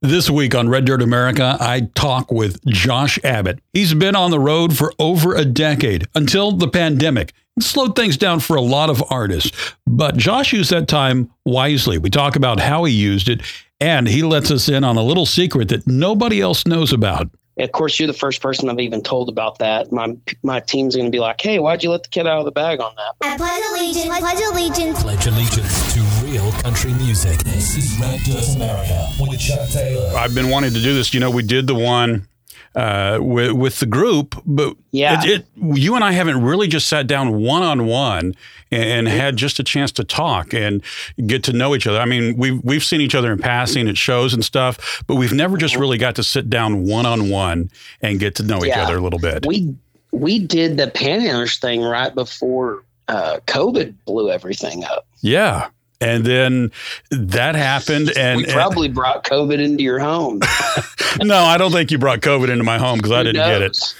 This week on Red Dirt America, I talk with Josh Abbott. He's been on the road for over a decade until the pandemic. It slowed things down for a lot of artists, but Josh used that time wisely. We talk about how he used it, and he lets us in on a little secret that nobody else knows about. Of course, you're the first person I've even told about that. My my team's going to be like, "Hey, why'd you let the kid out of the bag on that?" I pledge allegiance. Pledge allegiance. Pledge allegiance to real country music. This is Red Dirt America with Chuck Taylor. I've been wanting to do this. You know, we did the one uh, with with the group, but Yeah. it, it, you and I haven't really just sat down one on one and had just a chance to talk and get to know each other. I mean, we've we've seen each other in passing at shows and stuff, but we've never just really got to sit down one on one and get to know each other a little bit. We we did the Panhandlers thing right before uh, COVID blew everything up. yeah. And then that happened, and, we probably brought COVID into your home. no, I don't think you brought COVID into my home because I didn't get it.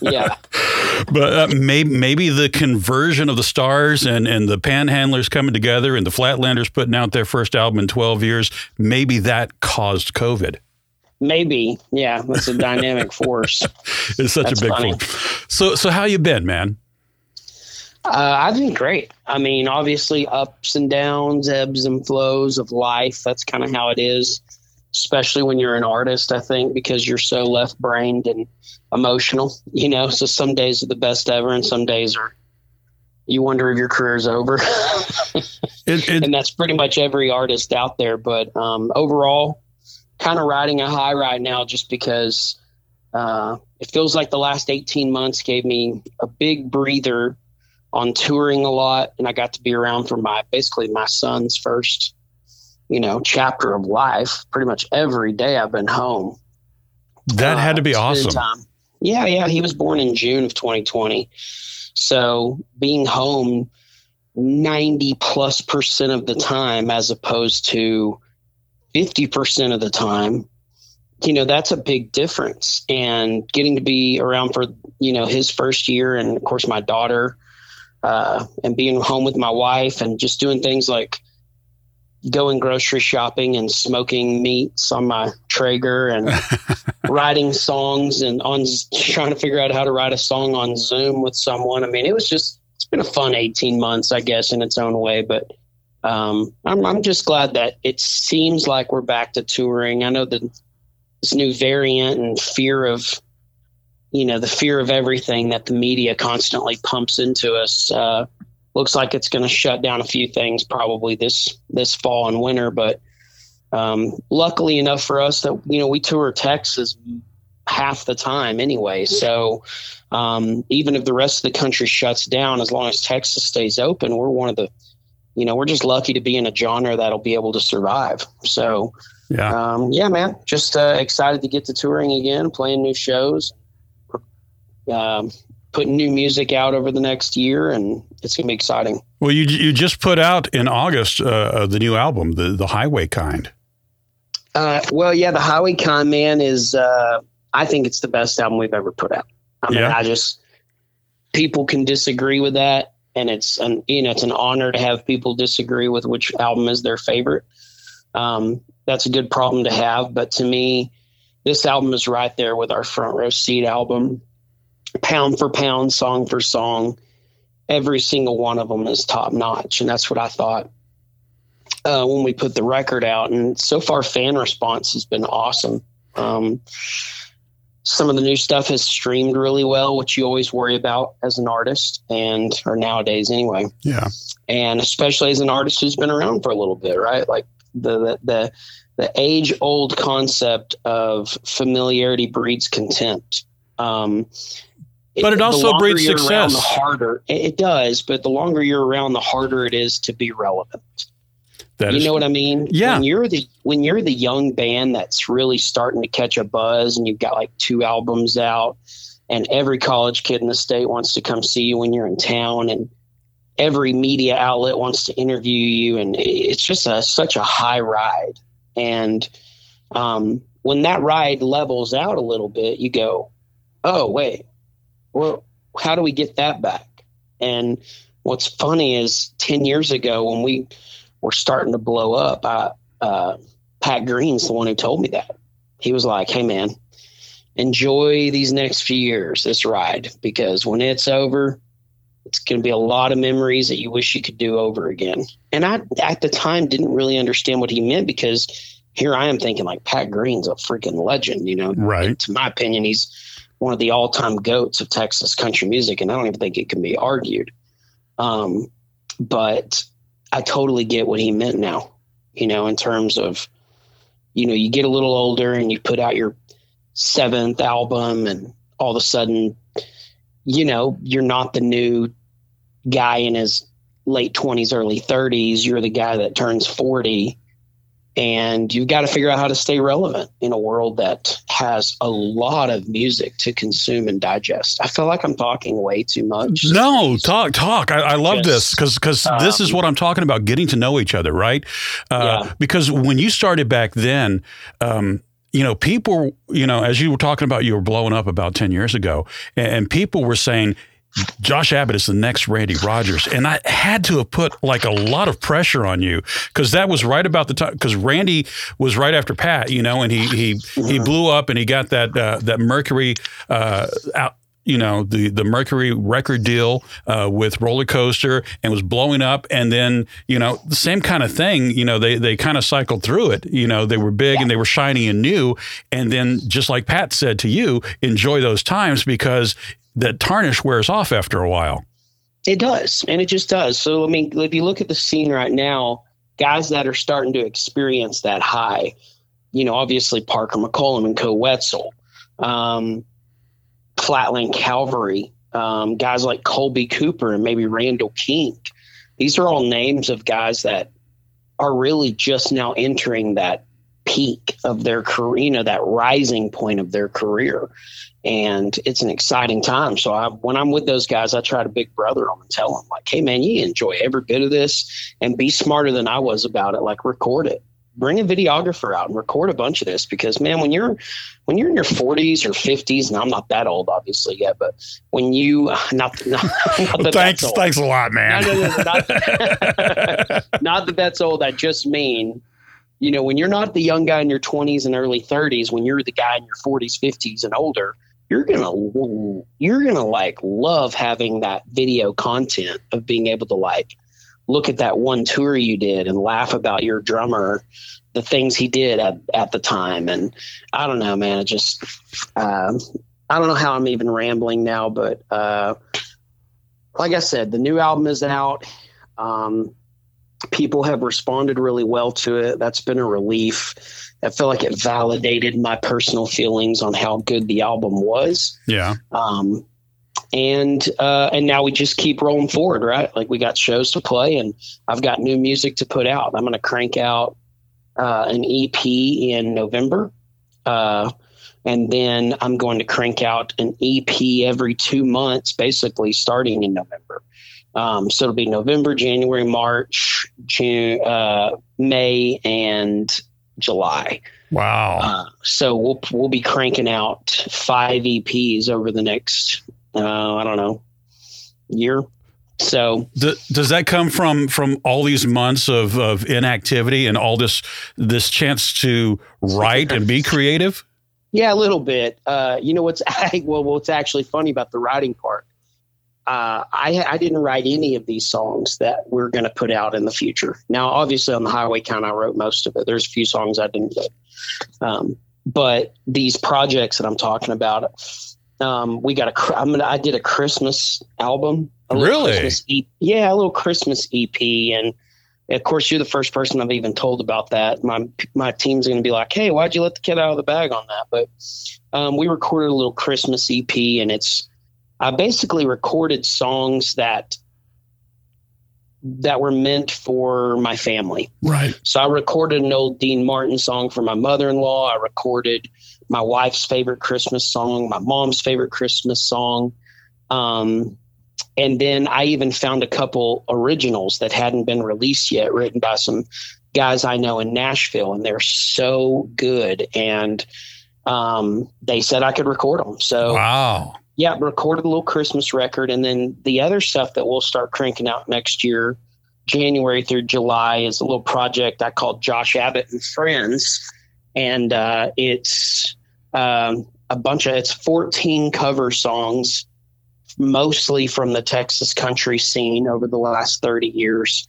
yeah, But uh, maybe maybe the conversion of the stars and, and the panhandlers coming together and the flatlanders putting out their first album in 12 years, maybe that caused COVID. maybe. Yeah, that's a dynamic force. It's such That's a big funny. one. So so how you been, man? Uh, I've been great. I mean, obviously, ups and downs, ebbs and flows of life. That's kind of how it is, especially when you're an artist, I think, because you're so left brained and emotional, you know. So some days are the best ever, and some days are you wonder if your career's over. It, it, and that's pretty much every artist out there. But um, overall, kind of riding a high right now just because uh, it feels like the last 18 months gave me a big breather on touring a lot. And I got to be around for my basically my son's first, you know, chapter of life. Pretty much every day I've been home. that had to be Uh, awesome. time. Yeah, yeah. He was born in June of 2020. So being home 90 plus percent of the time, as opposed to 50 percent of the time, you know, that's a big difference. And getting to be around for, you know, his first year and of course my daughter, uh, and being home with my wife and just doing things like going grocery shopping and smoking meats on my Traeger and writing songs and on trying to figure out how to write a song on Zoom with someone. I mean, it was just it's been a fun 18 months, I guess, in its own way. But um, I'm I'm just glad that it seems like we're back to touring. I know that this new variant and fear of you know the fear of everything that the media constantly pumps into us. Uh, looks like it's going to shut down a few things probably this this fall and winter but um, luckily enough for us that you know we tour texas half the time anyway. So um, even if the rest of the country shuts down as long as texas stays open we're one of the you know we're just lucky to be in a genre that'll be able to survive. So Yeah. um, yeah, man, just uh, excited to get to touring again, playing new shows, um, putting new music out over the next year, and it's gonna be exciting. Well, you you just put out in August uh, the new album, the the Highway Kind. Uh, well, yeah, the Highway Kind Man is, uh, I think it's the best album we've ever put out. I mean, Yeah. I just people can disagree with that, and it's an you know it's an honor to have people disagree with which album is their favorite. Um, that's a good problem to have, but to me, this album is right there with our Front Row Seat album, pound for pound, song for song. Every single one of them is top notch, and that's what I thought uh, when we put the record out. And so far, fan response has been awesome. Um, some of the new stuff has streamed really well, which you always worry about as an artist, and or nowadays anyway. Yeah. And especially as an artist who's been around for a little bit, right? Like the the the, the age old concept of familiarity breeds contempt. Um, But it the also breeds you're around, success. The harder it it does, but the longer you're around, the harder it is to be relevant That you is- know what I mean? Yeah. When you're the when you're the young band that's really starting to catch a buzz, and you've got like two albums out, and every college kid in the state wants to come see you when you're in town, and every media outlet wants to interview you, and it's just a such a high ride. And um, when that ride levels out a little bit, you go, "Oh wait, well, how do we get that back?" And what's funny is ten years ago when we were starting to blow up, I, uh, Pat Green's the one who told me that. he was like, "Hey, man, enjoy these next few years, this ride, because when it's over, it's going to be a lot of memories that you wish you could do over again." And I, at the time, didn't really understand what he meant because here I am thinking like Pat Green's a freaking legend, you know. Right. To my opinion, he's one of the all-time goats of Texas country music, and I don't even think it can be argued. Um, but I totally get what he meant now, you know, in terms of, you know, you get a little older and you put out your seventh album, and all of a sudden, you know, you're not the new guy in his late 20s, early 30s. You're the guy that turns 40 and you've got to figure out how to stay relevant in a world that has a lot of music to consume and digest. I feel like I'm talking way too much. No, talk, talk. I, I love Just, this because because this is um, what I'm talking about: getting to know each other, right? Uh, Yeah. Because when you started back then. Um, you know, people, you know, as you were talking about, you were blowing up about 10 years ago, and people were saying, Josh Abbott is the next Randy Rogers. And I had to have put like a lot of pressure on you because that was right about the time because Randy was right after Pat, you know, and he he he blew up and he got that uh, that Mercury uh, out. You know the the Mercury record deal uh, with Roller Coaster and was blowing up, and then you know the same kind of thing. You know they they kind of cycled through it. You know they were big and they were shiny and new, and then just like Pat said to you, enjoy those times because that tarnish wears off after a while. It does, and it just does. So, I mean, if you look at the scene right now, guys that are starting to experience that high, you know, obviously Parker McCollum and Koe Wetzel, um, Flatland Cavalry, um, guys like Kolby Cooper and maybe Randall King. These are all names of guys that are really just now entering that peak of their career, you know, that rising point of their career. And it's an exciting time. So I, when I'm with those guys, I try to big brother them and tell them like, Hey man, you enjoy every bit of this and be smarter than I was about it. Like record it, bring a videographer out and record a bunch of this because man, when you're, when you're in your forties or fifties, and I'm not that old obviously yet, but when you, not, not, not that thanks, thanks a lot, man. No, no, no, not, not that that's old. I just mean, you know, when you're not the young guy in your 20s and early 30s, when you're the guy in your 40s, 50s, and older, you're gonna you're gonna like love having that video content of being able to like look at that one tour you did and laugh about your drummer, the things he did at, at the time, and I don't know, man. It just um, I don't know how I'm even rambling now, but uh, like I said, the new album is out. Um, people have responded really well to it. That's been a relief. I feel like it validated my personal feelings on how good the album was. Yeah. Um, and uh, and now we just keep rolling forward, right? Like we got shows to play, and I've got new music to put out. I'm going to crank out uh, an EP in November, uh, and then I'm going to crank out an EP every two months, basically starting in November. Um, so it'll be November, January, March, June, uh, May, and July. Wow. Uh, so we'll we'll be cranking out five EPs over the next uh, I don't know year. So does that come from from all these months of, of inactivity and all this this chance to write and be creative? yeah, a little bit. Uh, you know what's well what's actually funny about the writing part. Uh, I I didn't write any of these songs that we're going to put out in the future. Now, obviously, on the Highway Kind, I wrote most of it. There's a few songs I didn't get, um, but these projects that I'm talking about, um, we got a. I'm gonna. I did a Christmas album. a Really? Christmas EP, yeah, a little Christmas EP, and of course, you're the first person I've even told about that. My my team's going to be like, "Hey, why'd you let the kid out of the bag on that?" But um, we recorded a little Christmas EP, and it's I basically recorded songs that that were meant for my family. Right. So I recorded an old Dean Martin song for my mother-in-law. I recorded my wife's favorite Christmas song, my mom's favorite Christmas song. Um, and then I even found a couple originals that hadn't been released yet, written by some guys I know in Nashville, and they're so good. And um, they said I could record them. So Wow. Yeah, recorded a little Christmas record, and then the other stuff that we'll start cranking out next year, January through July, is a little project I called Josh Abbott and Friends, and uh, it's um, a bunch of it's 14 cover songs, mostly from the Texas country scene over the last 30 years,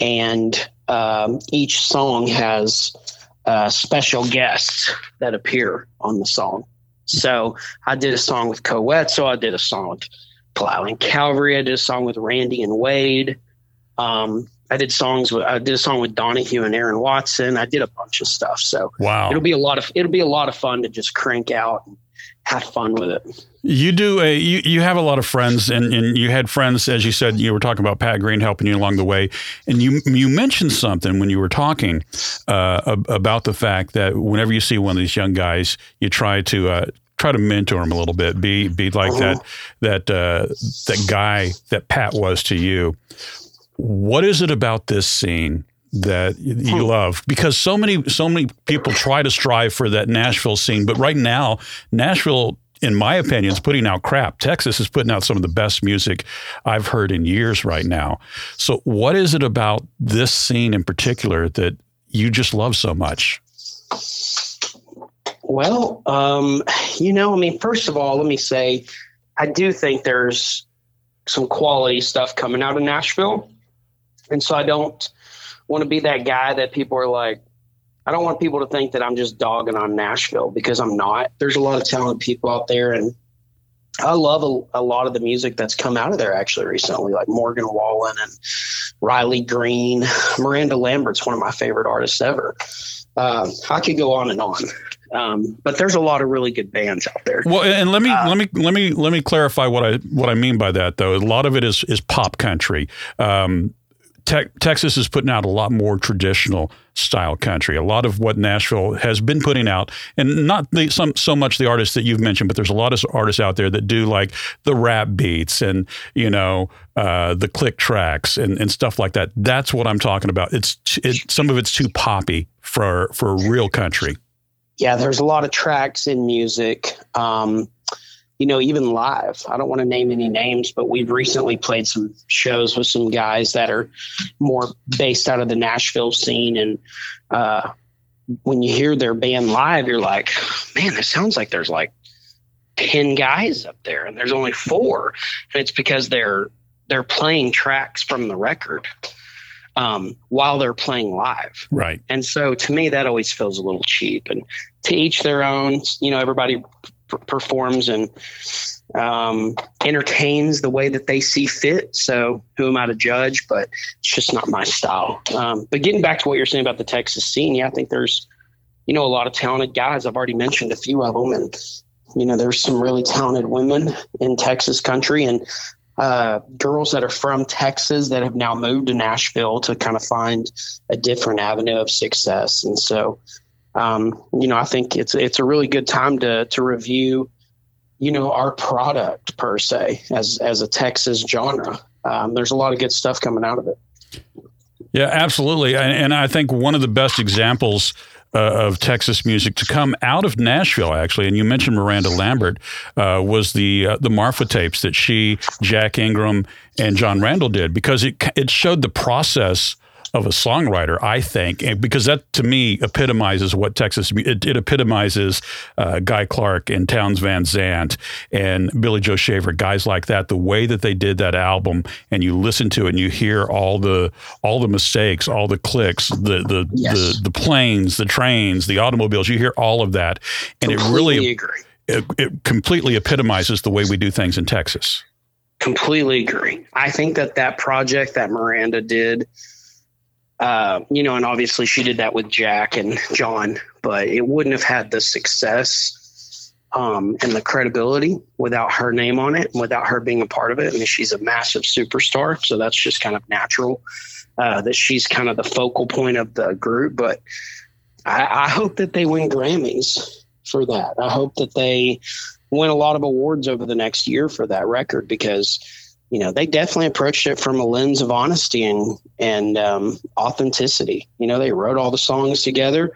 and um, each song has uh, special guests that appear on the song. So I did a song with Koe Wetzel, I did a song with Plowing Calvary, I did a song with Randy and Wade. Um, I did songs with I did a song with Donahue and Aaron Watson. I did a bunch of stuff. So wow, it'll be a lot of it'll be a lot of fun to just crank out and have fun with it. You do a you, you have a lot of friends and, and you had friends as you said you were talking about Pat Green helping you along the way and you you mentioned something when you were talking uh, about the fact that whenever you see one of these young guys you try to uh, try to mentor him a little bit be be like uh-huh. that that uh, that guy that Pat was to you what is it about this scene that you hmm. love. Because so many so many people try to strive for that Nashville scene but right now Nashville in my opinion is putting out crap. Texas is putting out some of the best music I've heard in years right now. So what is it about this scene in particular that you just love so much? Well um, you know I mean first of all let me say I do think there's some quality stuff coming out of Nashville. And so I don't want to be that guy that people are like, I don't want people to think that I'm just dogging on Nashville because I'm not. There's a lot of talented people out there, and I love a, a, lot of the music that's come out of there actually recently, like Morgan Wallen and Riley Green. Miranda Lambert's one of my favorite artists ever. Uh, I could go on and on. Um, but there's a lot of really good bands out there. Well, and let me uh, let me let me let me clarify what I what I mean by that though. A lot of it is is pop country. Um, te- Texas is putting out a lot more traditional style country. A lot of what Nashville has been putting out, and not the, some so much the artists that you've mentioned, but there's a lot of artists out there that do like the rap beats and you know uh, the click tracks and, and stuff like that. That's what I'm talking about. It's it, some of it's too poppy for for real country. Yeah, there's a lot of tracks in music. Um, you know, even live. I don't want to name any names, but we've recently played some shows with some guys that are more based out of the Nashville scene. And uh, when you hear their band live, you're like, man, it sounds like there's like 10 guys up there and there's only four. And it's because they're they're playing tracks from the record um, while they're playing live. Right. And so to me, that always feels a little cheap. And to each their own, you know, everybody performs and um, entertains the way that they see fit. So who am I to judge? But it's just not my style. Um, but getting back to what you're saying about the Texas scene, yeah, I think there's, you know, a lot of talented guys. I've already mentioned a few of them, and you know, there's some really talented women in Texas country and uh, girls that are from Texas that have now moved to Nashville to kind of find a different avenue of success. And so um, you know, I think it's it's a really good time to to review, you know, our product per se as as a Texas genre. Um, there's a lot of good stuff coming out of it. Yeah, absolutely, and, and I think one of the best examples. Uh, of Texas music to come out of Nashville, actually, and you mentioned Miranda Lambert uh, was the uh, the Marfa tapes that she, Jack Ingram, and Jon Randall did because it it showed the process of a songwriter, I think, because that to me epitomizes what Texas. It, it epitomizes uh, Guy Clark and Townes Van Zandt and Billy Joe Shaver, guys like that. The way that they did that album, and you listen to it, and you hear all the all the mistakes, all the clicks, the the yes. the, the planes, the trains, the automobiles. You hear all of that, and Completely it really agree. It, it completely epitomizes the way we do things in Texas. Completely agree. I think that that project that Miranda did uh, you know, and obviously she did that with Jack and John, but it wouldn't have had the success um, and the credibility without her name on it and without her being a part of it. I mean, she's a massive superstar, so that's just kind of natural uh, that she's kind of the focal point of the group. But I, I hope that they win Grammys for that. I hope that they win a lot of awards over the next year for that record because you know, they definitely approached it from a lens of honesty and and um, authenticity. You know, they wrote all the songs together,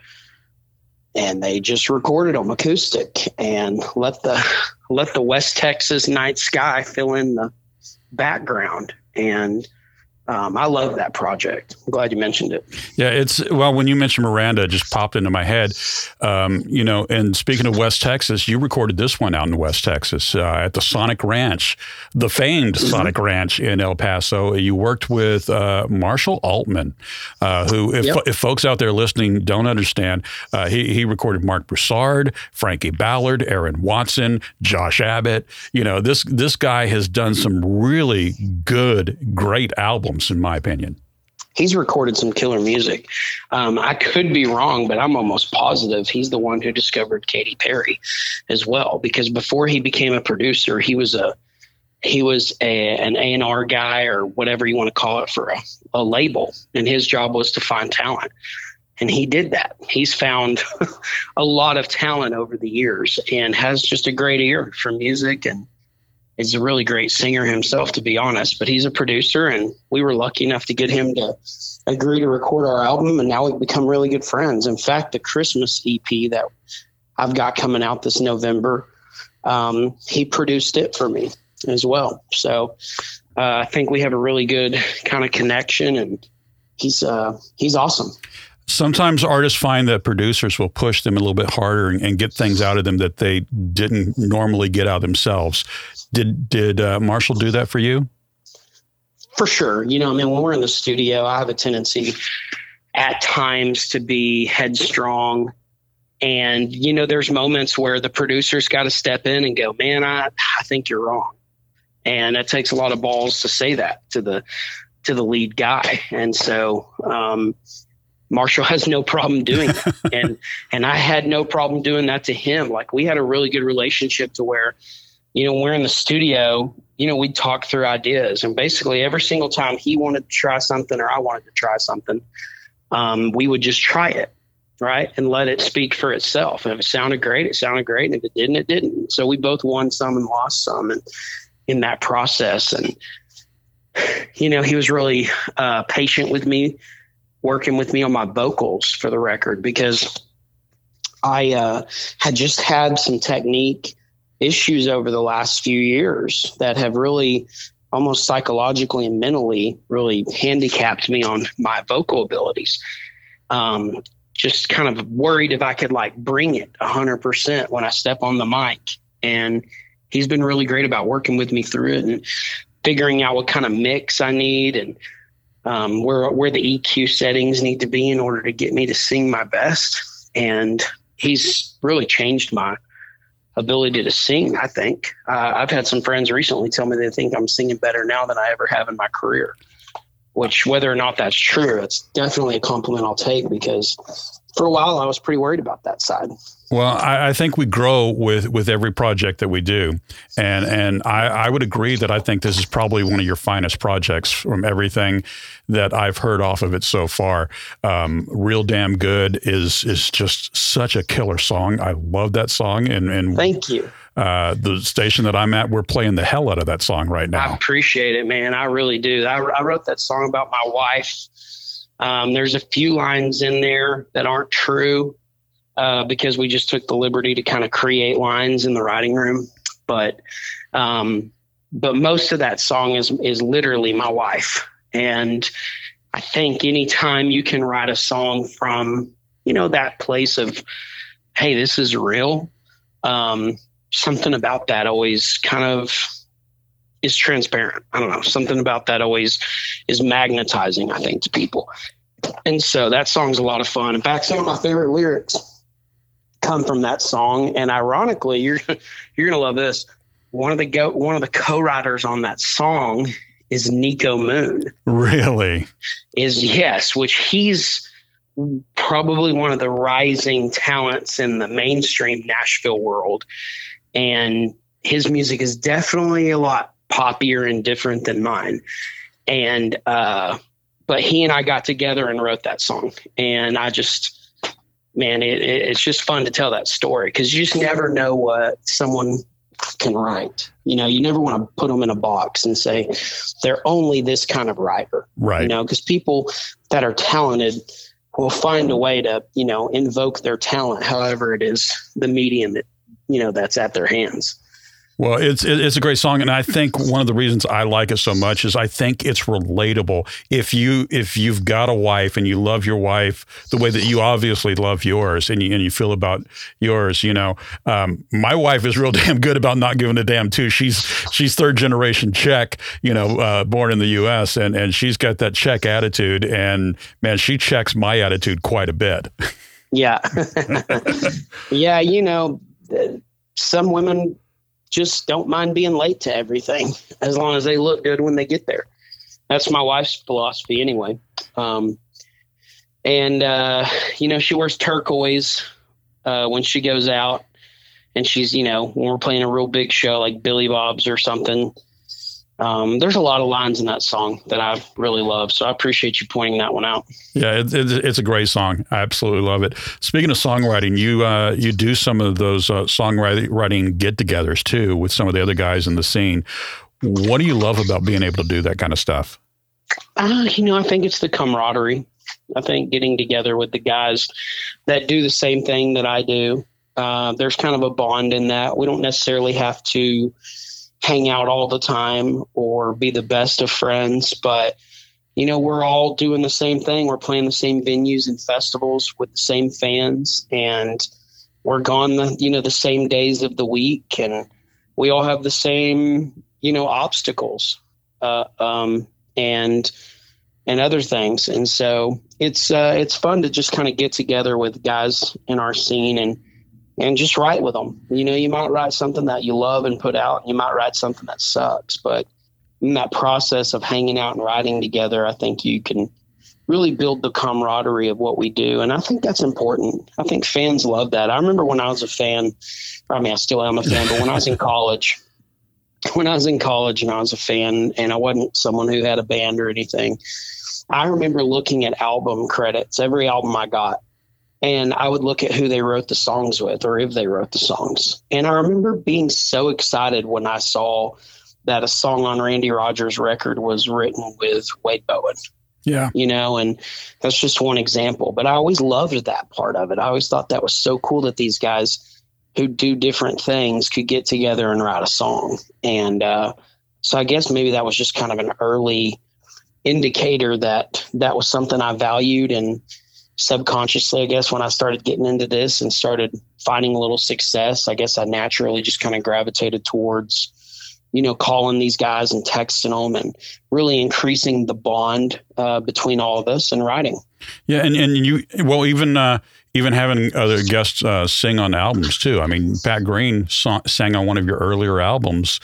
and they just recorded them acoustic and let the let the West Texas night sky fill in the background. And um, I love that project. I'm glad you mentioned it. Yeah, it's well when you mentioned Miranda, it just popped into my head. Um, you know, and speaking of West Texas, you recorded this one out in West Texas uh, at the Sonic Ranch, the famed mm-hmm. Sonic Ranch in El Paso. You worked with uh, Marshall Altman, uh, who, if, yep. if folks out there listening don't understand, uh, he he recorded Marc Broussard, Frankie Ballard, Aaron Watson, Josh Abbott. You know, this this guy has done some really good, great albums in my opinion. He's recorded some killer music. Um, I could be wrong, but I'm almost positive he's the one who discovered Katy Perry as well. Because before he became a producer, he was a he was a, an A and R guy or whatever you want to call it for a, a label, and his job was to find talent and he did that. He's found a lot of talent over the years and has just a great ear for music and is a really great singer himself, to be honest. But he's a producer, and we were lucky enough to get him to agree to record our album, and now we've become really good friends. In fact, the Christmas EP that I've got coming out this November, um, he produced it for me as well. So uh, I think we have a really good kind of connection, and he's uh, he's awesome sometimes artists find that producers will push them a little bit harder and, and, get things out of them that they didn't normally get out themselves. Did did uh, Marshall do that for you? For sure. You know, I mean, when we're in the studio, I have a tendency at times to be headstrong. And, you know, there's moments where the producer's got to step in and go, man, I, I think you're wrong. And it takes a lot of balls to say that to the to the lead guy. And so um, Marshall has no problem doing that. and and I had no problem doing that to him. Like we had a really good relationship to where, you know, we're in the studio, you know, we'd talk through ideas. And basically every single time he wanted to try something or I wanted to try something, um, we would just try it. Right. And let it speak for itself. And if it sounded great, it sounded great. And if it didn't, it didn't. So we both won some and lost some and in that process. And you know, he was really uh, patient with me working with me on my vocals for the record because I uh, had just had some technique issues over the last few years that have really almost psychologically and mentally really handicapped me on my vocal abilities. Um, just kind of worried if I could like bring it 100% when I step on the mic. And he's been really great about working with me through it and figuring out what kind of mix I need and um, where where the EQ settings need to be in order to get me to sing my best. And he's really changed my ability to sing. I think uh, I've had some friends recently tell me they think I'm singing better now than I ever have in my career. Which, whether or not that's true, it's definitely a compliment I'll take because for a while I was pretty worried about that side. Well, I, I, think we grow with with every project that we do, and and I, I would agree that I think this is probably one of your finest projects from everything that I've heard off of it so far. Um, Real damn good is is just such a killer song. I love that song, and and thank you. Uh, the station that I'm at, we're playing the hell out of that song right now. I appreciate it, man. I really do. I, I wrote that song about my wife. Um, there's a few lines in there that aren't true uh, because we just took the liberty to kind of create lines in the writing room. But um, but most of that song is is literally my wife, and I think anytime you can write a song from you know that place of hey this is real um, something about that always kind of is transparent. I don't know something about that always is magnetizing i think to people. And so that song's a lot of fun. In fact some of my favorite lyrics come from that song. And ironically, you're you're gonna love this. One of the go one of the co-writers on that song is Niko Moon. Really? Is yes, which he's probably one of the rising talents in the mainstream Nashville world. And his music is definitely a lot poppier and different than mine. And uh but he and I got together and wrote that song. And I just man, it, it, it's just fun to tell that story because you just never know what someone can write. You know, you never want to put them in a box and say they're only this kind of writer. Right. You know, because people that are talented will find a way to, you know, invoke their talent, however it is the medium that, you know, that's at their hands. Well, it's it's a great song, and I think one of the reasons I like it so much is I think it's relatable. If you if you've got a wife and you love your wife the way that you obviously love yours, and you and you feel about yours, you know, um, my wife is real damn good about not giving a damn too. She's she's third generation Czech, you know, uh, born in the U.S. and and she's got that Czech attitude, and man, she checks my attitude quite a bit. Yeah, yeah, you know, some women just don't mind being late to everything as long as they look good when they get there. That's my wife's philosophy anyway. Um, and, uh, you know, she wears turquoise uh, when she goes out. And she's, you know, when we're playing a real big show like Billy Bob's or something, um, there's a lot of lines in that song that I really love. So I appreciate you pointing that one out. Yeah, it, it, it's a great song. I absolutely love it. Speaking of songwriting, you uh, you do some of those uh, songwriting get-togethers too with some of the other guys in the scene. What do you love about being able to do that kind of stuff? Uh, you know, I think it's the camaraderie. I think getting together with the guys that do the same thing that I do. Uh, there's kind of a bond in that. We don't necessarily have to hang out all the time or be the best of friends, but you know, we're all doing the same thing. We're playing the same venues and festivals with the same fans and we're gone the, you know, the same days of the week and we all have the same, you know, obstacles, uh, um, and, and other things. And so it's, uh, it's fun to just kind of get together with guys in our scene and, and just write with them. You know, you might write something that you love and put out, and you might write something that sucks. But in that process of hanging out and writing together, I think you can really build the camaraderie of what we do. And I think that's important. I think fans love that. I remember when I was a fan, I mean, I still am a fan, but when I was in college, when I was in college and I was a fan and I wasn't someone who had a band or anything, I remember looking at album credits, every album I got, and I would look at who they wrote the songs with or if they wrote the songs. And I remember being so excited when I saw that a song on Randy Rogers' record was written with Wade Bowen. Yeah. You know, and that's just one example. But I always loved that part of it. I always thought that was so cool that these guys who do different things could get together and write a song. And uh, so I guess maybe that was just kind of an early indicator that that was something I valued and subconsciously, I guess, when I started getting into this and started finding a little success, I guess I naturally just kind of gravitated towards, you know, calling these guys and texting them and really increasing the bond uh, between all of us and writing. Yeah, and and you well even uh, even having other guests uh, sing on albums too. I mean, Pat Green sang on one of your earlier albums.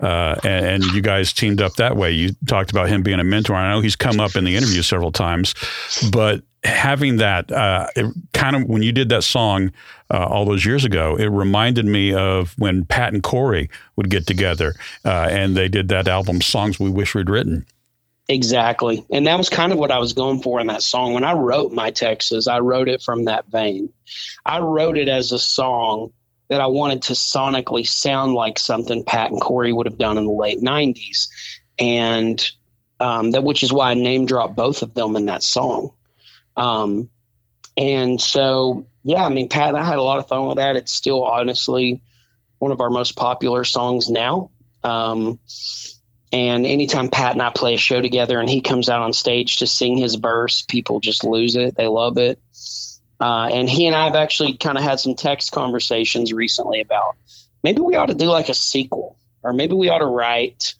Uh, and, and, you guys teamed up that way. You talked about him being a mentor. I know he's come up in the interview several times, but having that uh, kind of when you did that song uh, all those years ago, it reminded me of when Pat and Cory would get together uh, and they did that album, Songs We Wish We'd Written. Exactly. And that was kind of what I was going for in that song. When I wrote My Texas, I wrote it from that vein. I wrote it as a song that I wanted to sonically sound like something Pat and Cory would have done in the late 90s. And um, that, which is why I name dropped both of them in that song. Um, and so, yeah, I mean, Pat, I had a lot of fun with that. It's still honestly one of our most popular songs now. Um, and anytime Pat and I play a show together and he comes out on stage to sing his verse, people just lose it. They love it. Uh, and he and I have actually kind of had some text conversations recently about maybe we ought to do like a sequel or maybe we ought to write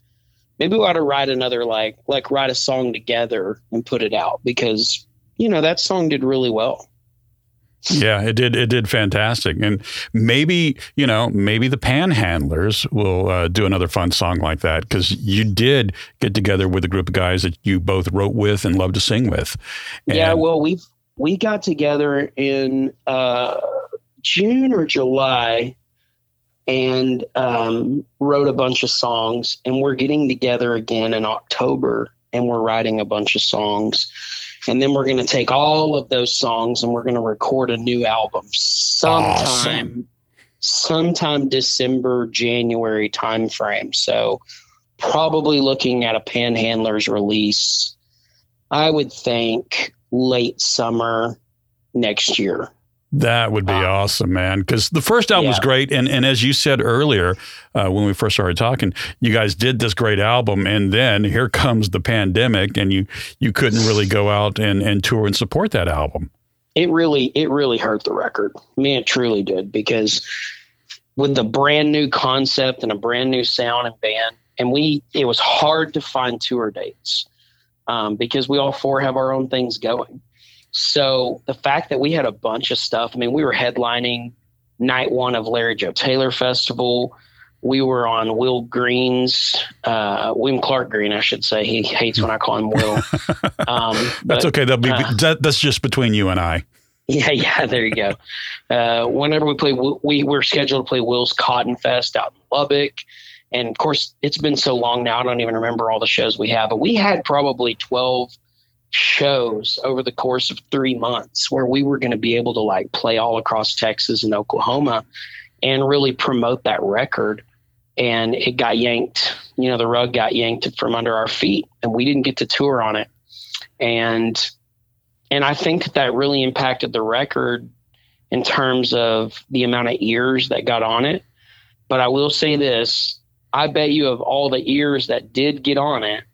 maybe we ought to write another like like write a song together and put it out because you know, that song did really well. Yeah, it did. It did fantastic, and maybe you know, maybe the Panhandlers will uh, do another fun song like that because you did get together with a group of guys that you both wrote with and love to sing with. And yeah, well, we we got together in uh, June or July and um, wrote a bunch of songs, and we're getting together again in October, and we're writing a bunch of songs and then we're going to take all of those songs and we're going to record a new album sometime awesome. sometime december january timeframe so probably looking at a panhandlers release i would think late summer next year That would be awesome, man. Because the first album was great, and and as you said earlier, uh, when we first started talking, you guys did this great album, and then here comes the pandemic, and you you couldn't really go out and and tour and support that album. it really it really hurt the record. I mean, it truly did because with the brand new concept and a brand new sound and band, and we it was hard to find tour dates um, because we all four have our own things going. So the fact that we had a bunch of stuff, I mean, we were headlining night one of Larry Joe Taylor Festival. We were on Will Green's, uh, William Clark Green, I should say. He hates when I call him Will. Um, That's but- okay. That'll be uh, that, that's just between you and I. yeah, yeah, there you go. Uh, whenever we play, we were scheduled to play Will's Cotton Fest out in Lubbock. And of course, it's been so long now, I don't even remember all the shows we have, but we had probably 12 shows over the course of three months where we were going to be able to like play all across Texas and Oklahoma and really promote that record. And it got yanked, you know, the rug got yanked from under our feet and we didn't get to tour on it. And and I think that, that really impacted the record in terms of the amount of ears that got on it. But I will say this I bet you of all the ears that did get on it,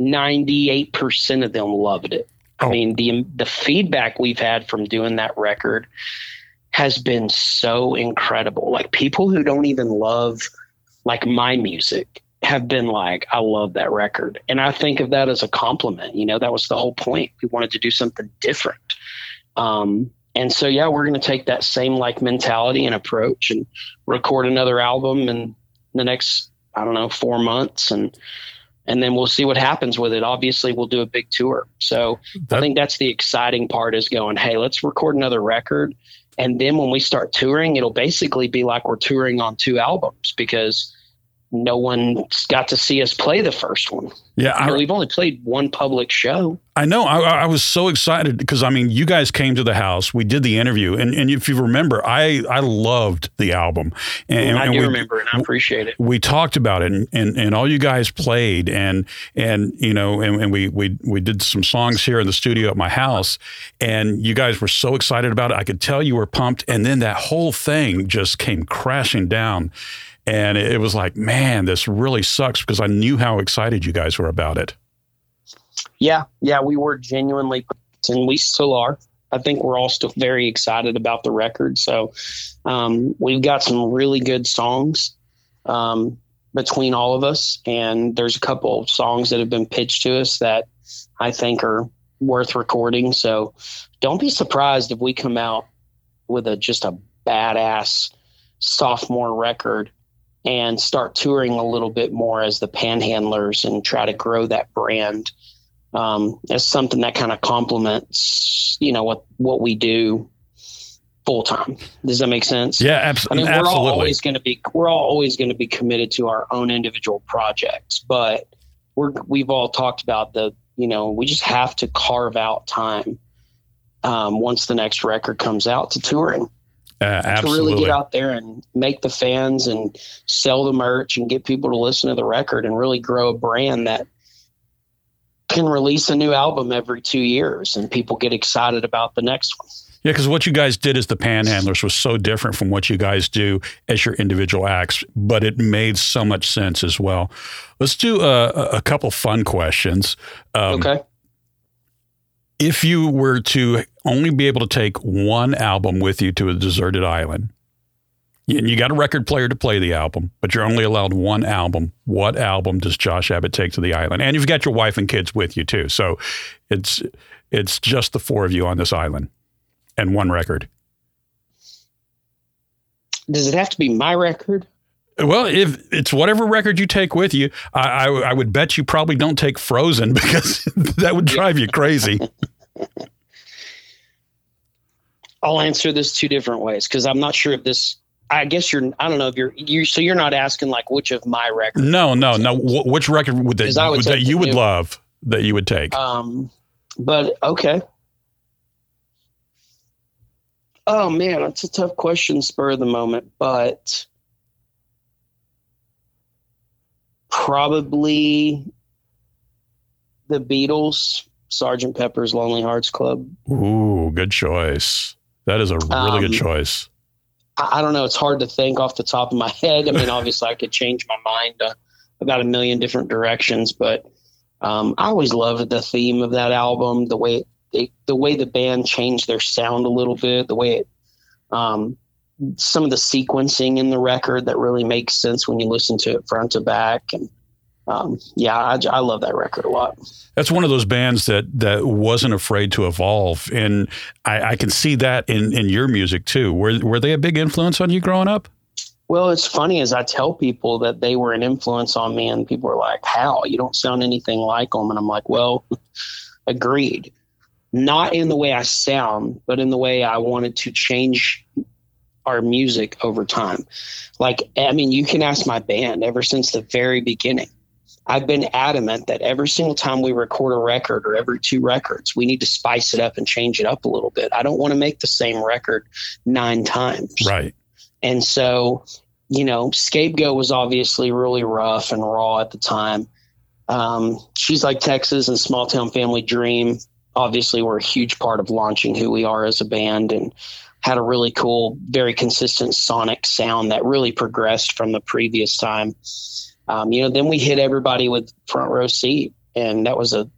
98% of them loved it. I Oh. mean, the, the feedback we've had from doing that record has been so incredible. Like people who don't even love like my music have been like, I love that record. And I think of that as a compliment. You know, that was the whole point. We wanted to do something different. Um, and so, yeah, we're going to take that same like mentality and approach and record another album in the next, I don't know, four months. And, and then we'll see what happens with it. Obviously, we'll do a big tour. So I think that's the exciting part is going, hey, let's record another record. And then when we start touring, it'll basically be like we're touring on two albums because no one got to see us play the first one. Yeah, You know, I, we've only played one public show. I know. I, I was so excited because I mean, you guys came to the house. We did the interview, and, and if you remember, I I loved the album, and, I and do we, remember and I appreciate it. we talked about it and, and, and all you guys played and and you know and, and we, we we did some songs here in the studio at my house and you guys were so excited about it i could tell you were pumped and then that whole thing just came crashing down and it was like man this really sucks because i knew how excited you guys were about it Yeah, yeah, we were genuinely, and we still are. I think we're all still very excited about the record. So um, we've got some really good songs um, between all of us, and there's a couple of songs that have been pitched to us that I think are worth recording. So don't be surprised if we come out with a just a badass sophomore record and start touring a little bit more as the panhandlers and try to grow that brand um, as something that kind of complements, you know, what what we do full time. Does that make sense? yeah abs- I mean, we're all absolutely always going to be we're all always going to be committed to our own individual projects, but we're we've all talked about the you know we just have to carve out time um, once the next record comes out to touring uh, to really get out there and make the fans and sell the merch and get people to listen to the record and really grow a brand that can release a new album every two years and people get excited about the next one. Yeah, because what you guys did as the Panhandlers was so different from what you guys do as your individual acts, but it made so much sense as well. Let's do a, a couple fun questions. Um, okay. If you were to only be able to take one album with you to a deserted island, and you got a record player to play the album, but you're only allowed one album. What album does Josh Abbott take to the island? And you've got your wife and kids with you too, so it's it's just the four of you on this island and one record. Does it have to be my record? Well, if it's whatever record you take with you, I, I, I would bet you probably don't take Frozen because that would drive you crazy. I'll answer this two different ways because I'm not sure if this. I guess you're. I don't know if you're. You so you're not asking like which of my records. No, no, no. Wh- which record would that, 'Cause I would would that you would new- love that you would take? Um, but okay. Oh man, that's a tough question, spur of the moment, but probably the Beatles, Sergeant Pepper's Lonely Hearts Club. Ooh, good choice. That is a really good Um, choice. I, I don't know. It's hard to think off the top of my head. I mean, obviously, I could change my mind uh, about a million different directions, but um, I always loved the theme of that album, the way it, the way the band changed their sound a little bit, the way it, um, some of the sequencing in the record that really makes sense when you listen to it front to back, and um, yeah, I, I love that record a lot. That's one of those bands that that wasn't afraid to evolve, and I, I can see that in in your music too. Were were they a big influence on you growing up? Well, it's funny as I tell people that they were an influence on me, and people are like, "How? You don't sound anything like them." And I'm like, "Well, agreed. Not in the way I sound, but in the way I wanted to change our music over time. Like, I mean, you can ask my band ever since the very beginning. I've been adamant that every single time we record a record or every two records, we need to spice it up and change it up a little bit. I don't want to make the same record nine times. Right. And so, you know, Scapegoat was obviously really rough and raw at the time. Um, She's Like Texas and Small Town Family Dream obviously were a huge part of launching who we are as a band and had a really cool, very consistent sonic sound that really progressed from the previous time. Um, you know, then we hit everybody with front row seat, and that was a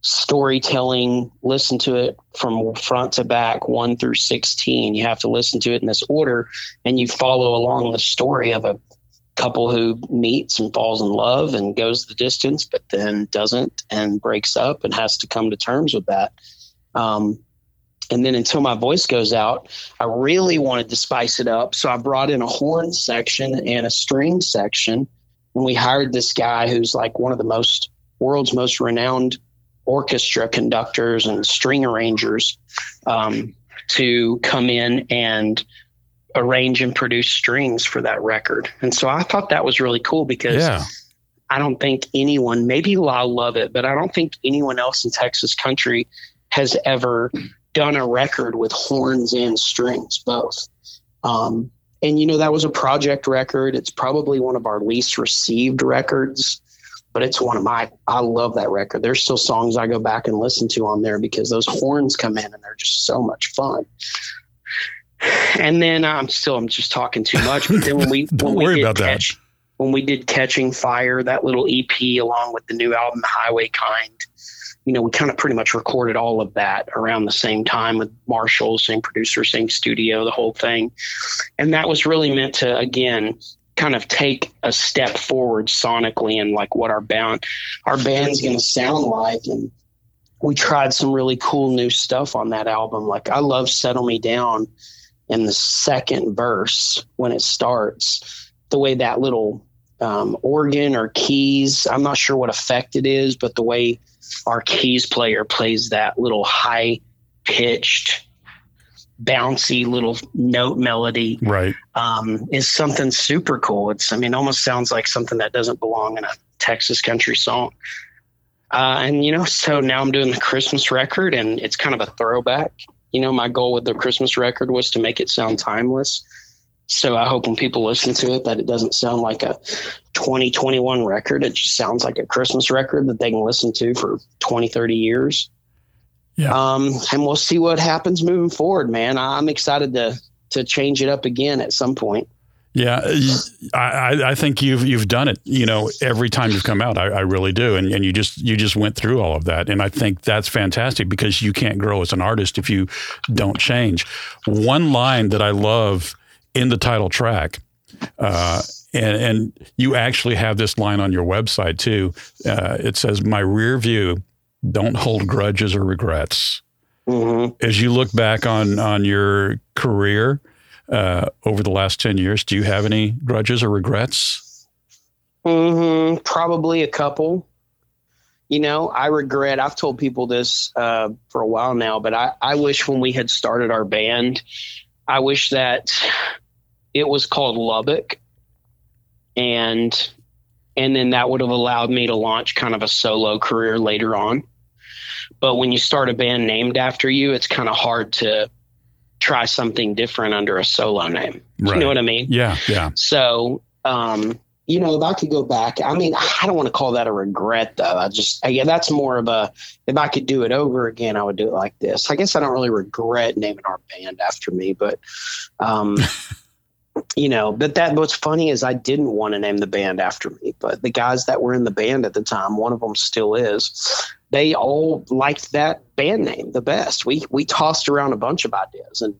storytelling. Listen to it from front to back, one through 16. You have to listen to it in this order, and you follow along the story of a couple who meets and falls in love and goes the distance, but then doesn't and breaks up and has to come to terms with that. Um, and then until my voice goes out, I really wanted to spice it up. So I brought in a horn section and a string section. And we hired this guy who's like one of the most world's most renowned orchestra conductors and string arrangers um, to come in and arrange and produce strings for that record. And so I thought that was really cool because Yeah. I don't think anyone, maybe I'll love it, but I don't think anyone else in Texas country has ever done a record with horns and strings both. Um, and you know that was a project record. It's probably one of our least received records, but it's one of my. I love that record. There's still songs I go back and listen to on there because those horns come in and they're just so much fun. And then uh, I'm still I'm just talking too much. But then when we Don't when we worry did about that. when we did Catching Fire, that little EP along with the new album Highway Kind, you know, we kind of pretty much recorded all of that around the same time with Marshall, same producer, same studio, the whole thing. And that was really meant to again kind of take a step forward sonically and like what our band our band's gonna sound like and we tried some really cool new stuff on that album. Like I love Settle Me Down in the second verse when it starts, the way that little um, organ or keys, I'm not sure what effect it is, but the way our keys player plays that little high pitched, bouncy little note melody Right. um, is something super cool. It's, I mean, almost sounds like something that doesn't belong in a Texas country song. Uh, and, you know, so now I'm doing the Christmas record and it's kind of a throwback. You know, my goal with the Christmas record was to make it sound timeless. So I hope when people listen to it that it doesn't sound like a 2021 record. It just sounds like a Christmas record that they can listen to for 20, 30 years. Yeah. Um, and we'll see what happens moving forward, man. I'm excited to to change it up again at some point. Yeah, I, I- think you've you've done it. You know, every time you've come out, I, I really do, and and you just you just went through all of that, and I think that's fantastic because you can't grow as an artist if you don't change. One line that I love in the title track, uh, and and you actually have this line on your website too. Uh, it says, "My rear view, don't hold grudges or regrets." hmm As you look back on on your career uh, over the last ten years, do you have any grudges or regrets? hmm Probably a couple. You know, I regret. I've told people this uh, for a while now, but I, I wish when we had started our band, I wish that it was called Lubbock, and and then that would have allowed me to launch kind of a solo career later on. But when you start a band named after you, it's kind of hard to try something different under a solo name. You know what I mean? Yeah, yeah, So, um, you know, if I could go back, I mean, I don't want to call that a regret though. I just, yeah, that's more of a, if I could do it over again, I would do it like this. I guess I don't really regret naming our band after me, but, um, you know, but that, what's funny is I didn't want to name the band after me, but the guys that were in the band at the time, one of them still is, they all liked that band name the best. We, we tossed around a bunch of ideas and,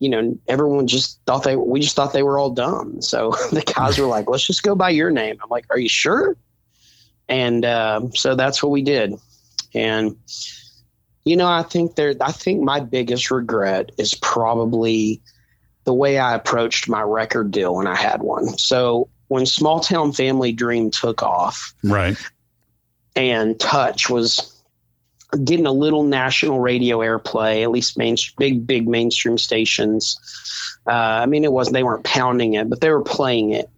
you know, everyone just thought they, we just thought they were all dumb. So the guys were like, let's just go by your name. I'm like, are you sure? And um, so that's what we did. And, you know, I think there, I think my biggest regret is probably the way I approached my record deal when I had one. So when Small Town Family Dream took off, right, and Touch was getting a little national radio airplay, at least main, big, big mainstream stations. Uh, I mean, it wasn't, they weren't pounding it, but they were playing it.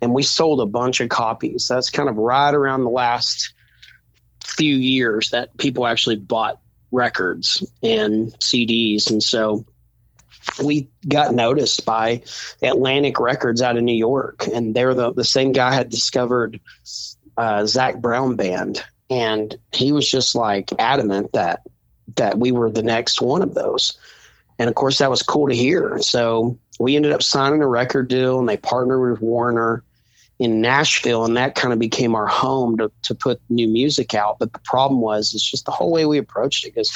And we sold a bunch of copies. That's kind of right around the last few years that people actually bought records and CDs. And so we got noticed by Atlantic Records out of New York. And they're the, the same guy had discovered uh, Zac Brown Band. And he was just like adamant that that we were the next one of those. And of course that was cool to hear. So we ended up signing a record deal and they partnered with warner in nashville and that kind of became our home to, to put new music out. But the problem was it's just the whole way we approached it because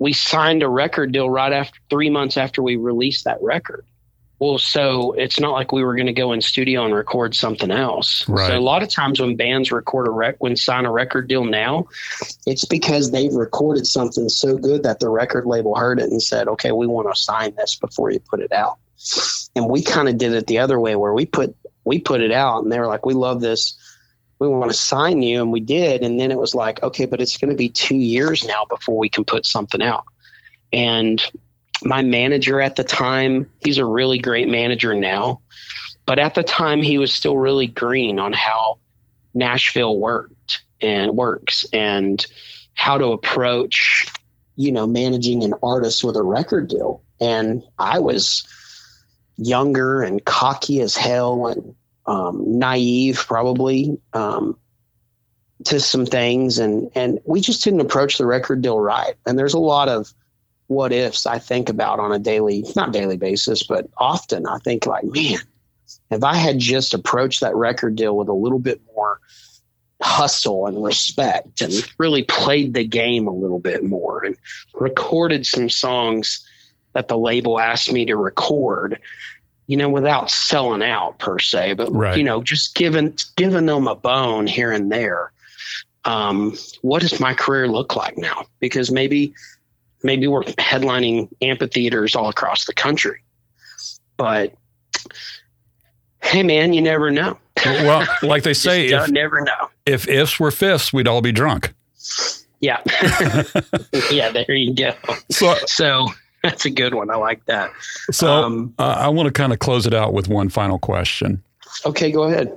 we signed a record deal right after three months after we released that record well, so it's not like we were going to go in studio and record something else. Right. So a lot of times when bands record a rec, when sign a record deal now, it's because they've recorded something so good that the record label heard it and said, "Okay, we want to sign this before you put it out." And we kind of did it the other way, where we put we put it out, and they were like, "We love this." We want to sign you, and we did. And then it was like, okay, but it's going to be two years now before we can put something out. And my manager at the time, he's a really great manager now, but at the time he was still really green on how Nashville worked and works and how to approach, you know, managing an artist with a record deal. And I was younger and cocky as hell and um, naive, probably. Um, to some things and and we just didn't approach the record deal right and there's a lot of what ifs I think about on a daily, not daily basis, but often I think like, man, if I had just approached that record deal with a little bit more hustle and respect and really played the game a little bit more and recorded some songs that the label asked me to record, you know, without selling out per se, but Right. you know, just giving giving them a bone here and there. Um, what does my career look like now? Because maybe maybe we're headlining amphitheaters all across the country. But hey, man, you never know. Well, like they say, if, never know. if ifs were fifths, we'd all be drunk. Yeah, yeah. There you go. So, So that's a good one. I like that. so Um, uh, I want to kind of close it out with one final question. Okay, go ahead.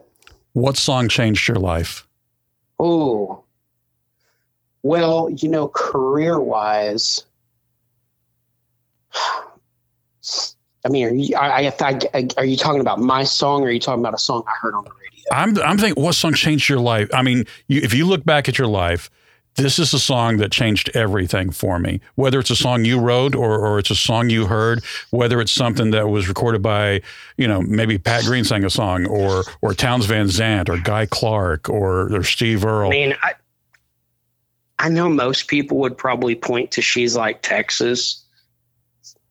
What song changed your life? Oh, well, you know, career wise, I mean, are you, I, I, I, are you talking about my song or are you talking about a song I heard on the radio? I'm I'm thinking, what song changed your life? I mean, you, if you look back at your life, this is a song that changed everything for me. Whether it's a song you wrote or or it's a song you heard, whether it's something that was recorded by, you know, maybe Pat Green sang a song, or or Townes Van Zandt, or Guy Clark, or or Steve Earle. I mean, I, I know most people would probably point to She's Like Texas,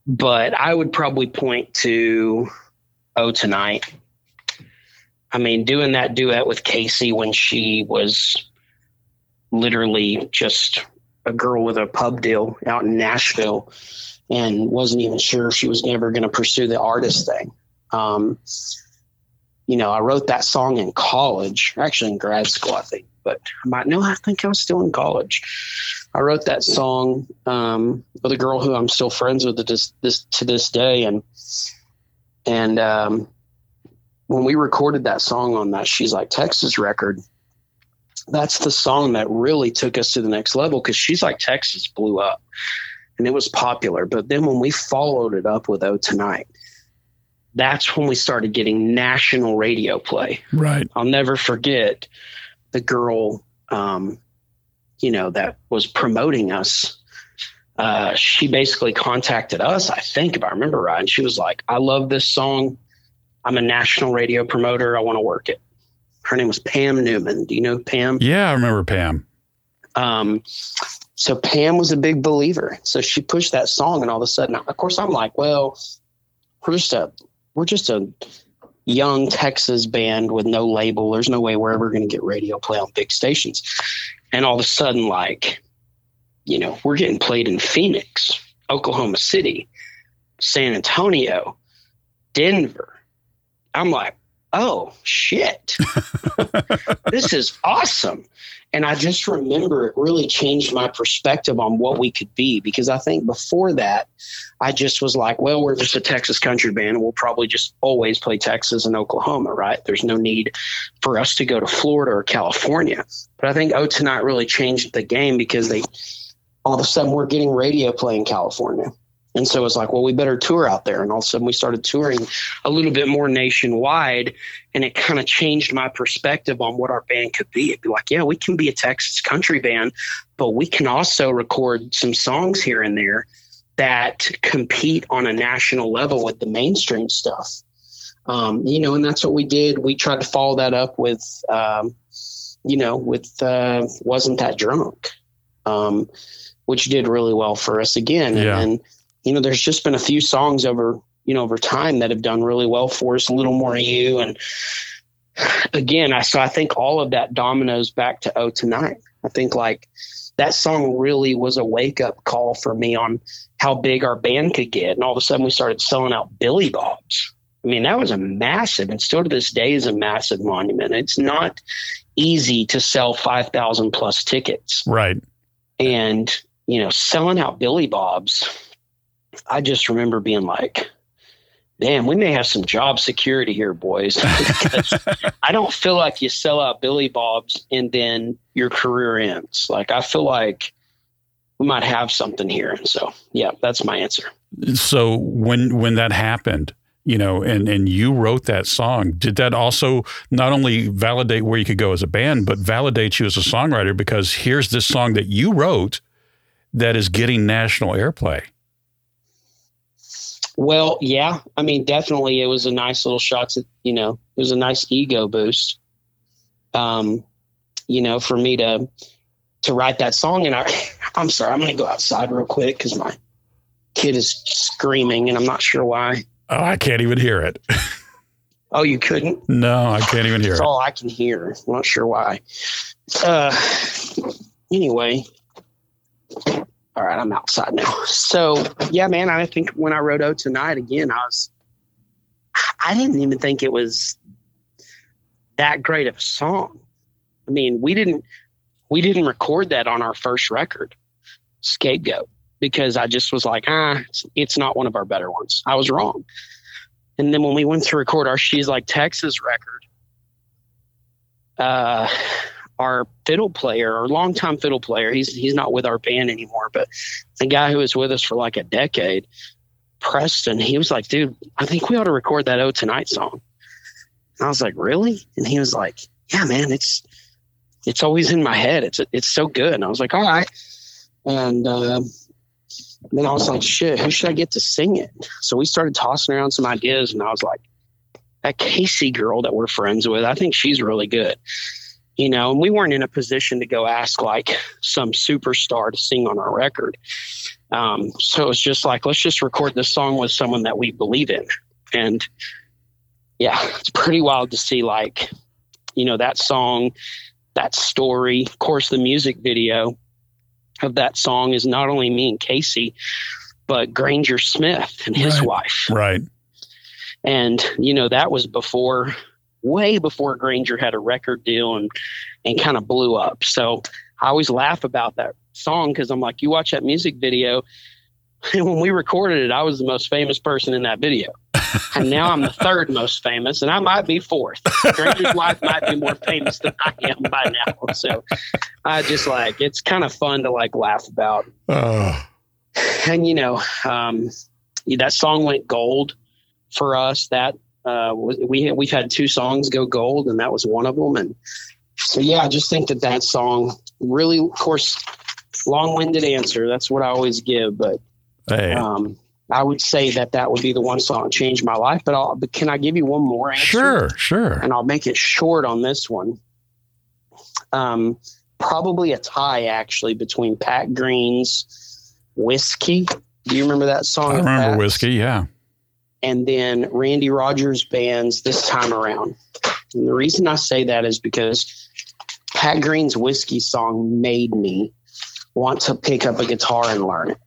but I would probably point to Oh Tonight. I mean, doing that duet with Kacey when she was literally just a girl with a pub deal out in Nashville and wasn't even sure if she was ever going to pursue the artist thing. Um, you know, I wrote that song in college, actually in grad school, I think, but I might, no, I think I was still in college. I wrote that song um, with a girl who I'm still friends with to this, this to this day, and and um, when we recorded that song on that She's Like Texas record, that's the song that really took us to the next level because She's Like Texas blew up and it was popular. But then when we followed it up with Oh Tonight, that's when we started getting national radio play. Right. I'll never forget the girl, um, you know, that was promoting us. Uh, she basically contacted us, I think, if I remember right. And she was like, I love this song. I'm a national radio promoter. I want to work it. Her name was Pam Newman. Do you know Pam? Yeah, I remember Pam. Um, so Pam was a big believer. So she pushed that song, and all of a sudden, of course, I'm like, well, we're just a we're just a young Texas band with no label. There's no way we're ever going to get radio play on big stations. And all of a sudden, like, you know, we're getting played in Phoenix, Oklahoma City, San Antonio, Denver. I'm like, oh shit, this is awesome. And I just remember it really changed my perspective on what we could be because I think before that, I just was like, well, we're just a Texas country band. We'll probably just always play Texas and Oklahoma, right? There's no need for us to go to Florida or California. But I think Oh Tonight really changed the game because they all of a sudden we're getting radio play in California. And so it's like, well, we better tour out there. And all of a sudden we started touring a little bit more nationwide. And it kind of changed my perspective on what our band could be. It'd be like, yeah, we can be a Texas country band, but we can also record some songs here and there that compete on a national level with the mainstream stuff. Um, you know, and that's what we did. We tried to follow that up with, um, you know, with uh, Wasn't That Drunk, um, which did really well for us again. Yeah. And, you know, there's just been a few songs over, you know, over time that have done really well for us. A little more of you, and again, I so I think all of that dominoes back to Oh Tonight. I think like that song really was a wake up call for me on how big our band could get, and all of a sudden we started selling out Billy Bob's. I mean, that was a massive, and still to this day is a massive monument. It's not easy to sell five thousand plus tickets Right. and you know selling out billy bob's i just remember being like damn we may have some job security here boys. I don't feel like you sell out billy bob's and then your career ends. Like i feel like we might have something here. So yeah that's my answer. So when when that happened, you know, and and you wrote that song, did that also not only validate where you could go as a band, but validate you as a songwriter? Because here's this song that you wrote that is getting national airplay. Well, yeah. I mean, definitely it was a nice little shot to, you know, it was a nice ego boost. Um, you know, for me to to write that song and I I'm sorry, I'm gonna go outside real quick because my kid is screaming and I'm not sure why. Oh, I can't even hear it. Oh, you couldn't? No, I can't even hear That's it. all I can hear. I'm not sure why. Uh anyway. All right, I'm outside now. So yeah, man, I think when I wrote Oh Tonight again, I was I didn't even think it was that great of a song. I mean, we didn't we didn't record that on our first record, Scapegoat, because I just was like, ah, it's, it's not one of our better ones. I was wrong. And then when we went to record our She's Like Texas record, uh, our fiddle player, our longtime fiddle player, he's he's not with our band anymore, but the guy who was with us for like a decade, Preston, he was like, dude, I think we ought to record that Oh Tonight song. And I was like, really? And he was like, yeah, man, it's it's always in my head. It's it's so good. And I was like, all right. And um, then I was like, shit, who should I get to sing it? So we started tossing around some ideas, and I was like, that Kacey girl that we're friends with, I think she's really good. You know, and we weren't in a position to go ask like some superstar to sing on our record. Um, so it's just like, let's just record this song with someone that we believe in. And yeah, it's pretty wild to see like, you know, that song, that story. Of course, the music video of that song is not only me and Kacey, but Granger Smith and his Right. wife. Right. And, you know, that was before, way before Granger had a record deal and, and kind of blew up. So I always laugh about that song because I'm like, you watch that music video. And when we recorded it, I was the most famous person in that video. And now I'm the third most famous, and I might be fourth. Granger's wife might be more famous than I am by now. So I just like, it's kind of fun to like laugh about Oh, and you know um, that song went gold for us. That uh, we we've had two songs go gold, and that was one of them. And so, yeah, I just think that that song really, of course, long-winded answer. That's what I always give, but Hey, um, I would say that that would be the one song that changed my life. But, I'll, but can I give you one more answer? sure, sure. and I'll make it short on this one. Um, probably a tie actually between Pat Green's "Whiskey." Do you remember that song? I remember Pat's? whiskey. Yeah. And then Randy Rogers band's "This Time Around." And the reason I say that is because Pat Green's "Whiskey" song made me want to pick up a guitar and learn it.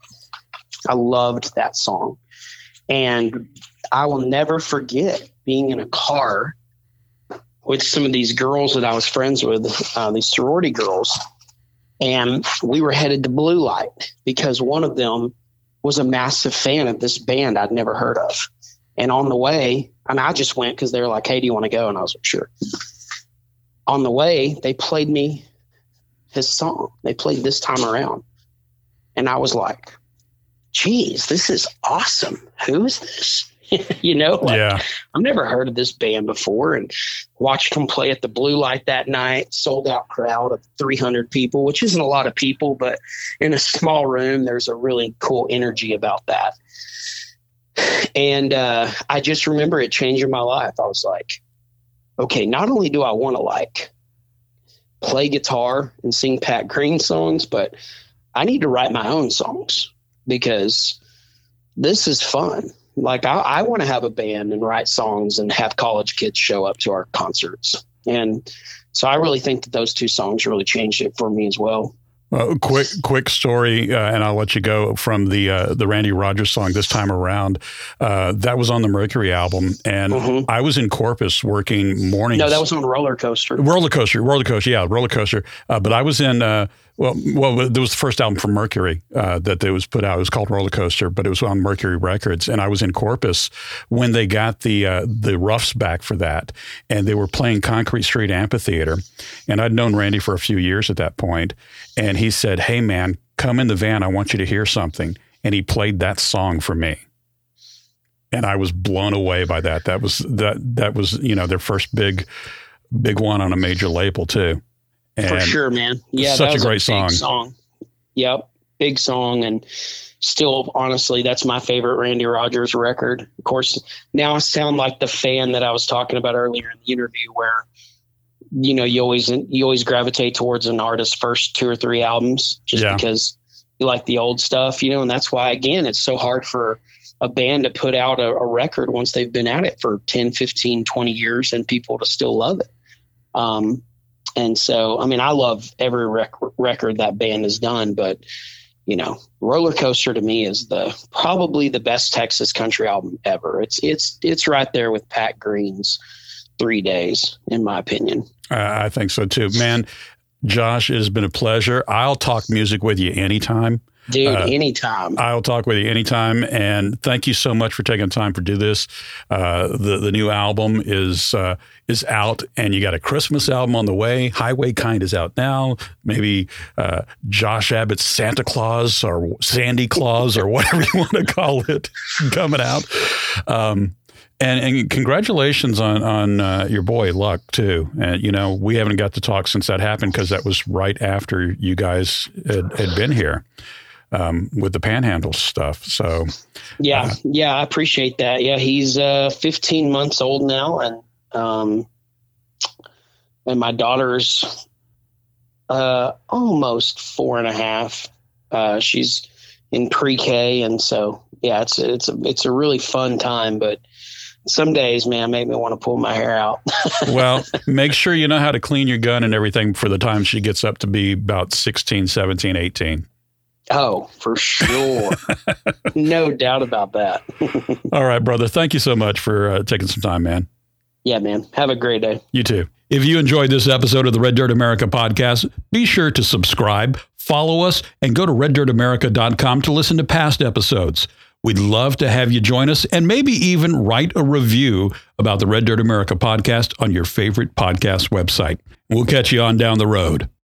I loved that song, and I will never forget being in a car with some of these girls that I was friends with, uh, these sorority girls, and we were headed to Blue Light because one of them was a massive fan of this band I'd never heard of. And on the way, and I just went because they were like, "Hey, do you want to go?" And I was like, "Sure." On the way, they played me his song. They played this time around, and I was like, "Geez, this is awesome! Who is this?" you know, like, yeah. I've never heard of this band before and watched them play at the Blue Light that night. Sold out crowd of 300 people, which isn't a lot of people, but in a small room, there's a really cool energy about that. And uh, I just remember it changing my life. I was like, okay, not only do I want to like play guitar and sing Pat Green songs, but I need to write my own songs because this is fun like I, I want to have a band and write songs and have college kids show up to our concerts. And so I really think that those two songs really changed it for me as well. Well, quick, quick story, uh, and I'll let you go from the uh, the Randy Rogers song this time around. Uh, that was on the Mercury album, and Mhm. I was in Corpus working mornings. No, that was on Roller Coaster. roller coaster, roller coaster, yeah, roller coaster. Uh, but I was in. Well, well, there was the first album from Mercury uh, that they was put out. It was called Roller Coaster, but it was on Mercury Records, and I was in Corpus when they got the uh, the roughs back for that, and they were playing Concrete Street Amphitheater, and I'd known Randy for a few years at that point, and he said, "Hey, man, come in the van. I want you to hear something," and he played that song for me. And I was blown away by that. That was that that was you know their first big, big one on a major label too. And for sure, man. Yeah, such that a great big song. song. Yep, big song, and still, honestly, that's my favorite Randy Rogers record. Of course, now I sound like the fan that I was talking about earlier in the interview, where you know you always you always gravitate towards an artist's first two or three albums just Yeah. because you like the old stuff, you know, and that's why again it's so hard for a band to put out a, a record once they've been at it for 10 15 20 years and people to still love it um, and so, I mean, I love every rec- record that band has done, but you know, Roller Coaster to me is the probably the best Texas country album ever. It's it's it's right there with Pat Green's Three Days, in my opinion. Uh, I think so too, man. Josh, it has been a pleasure. I'll talk music with you anytime. Dude, Uh, anytime. I'll talk with you anytime. And thank you so much for taking time to do this. Uh, the the new album is uh, is out, and you got a Christmas album on the way. Highway Kind is out now. Maybe uh, Josh Abbott's Santa Claus or Sandy Claus or whatever you want to call it coming out. Um, and, and congratulations on on uh, your boy Luck too. And you know we haven't got to talk since that happened because that was right after you guys had, had been here um, with the Panhandle stuff. So yeah, uh, yeah, I appreciate that. Yeah, he's uh, 15 months old now, and um, and my daughter's uh, almost four and a half. Uh, she's in pre-K, and so yeah, it's it's a it's a really fun time. But some days, man, make me want to pull my hair out. well, make sure you know how to clean your gun and everything for the time she gets up to be about 16, 17, 18. Oh, for sure, no doubt about that. All right, brother. Thank you so much for uh, taking some time, man. yeah, man. Have a great day. You too. If you enjoyed this episode of the Red Dirt America podcast, be sure to subscribe, follow us, and go to reddirtamerica.com to listen to past episodes. We'd love to have you join us and maybe even write a review about the Red Dirt America podcast on your favorite podcast website. We'll catch you on down the road.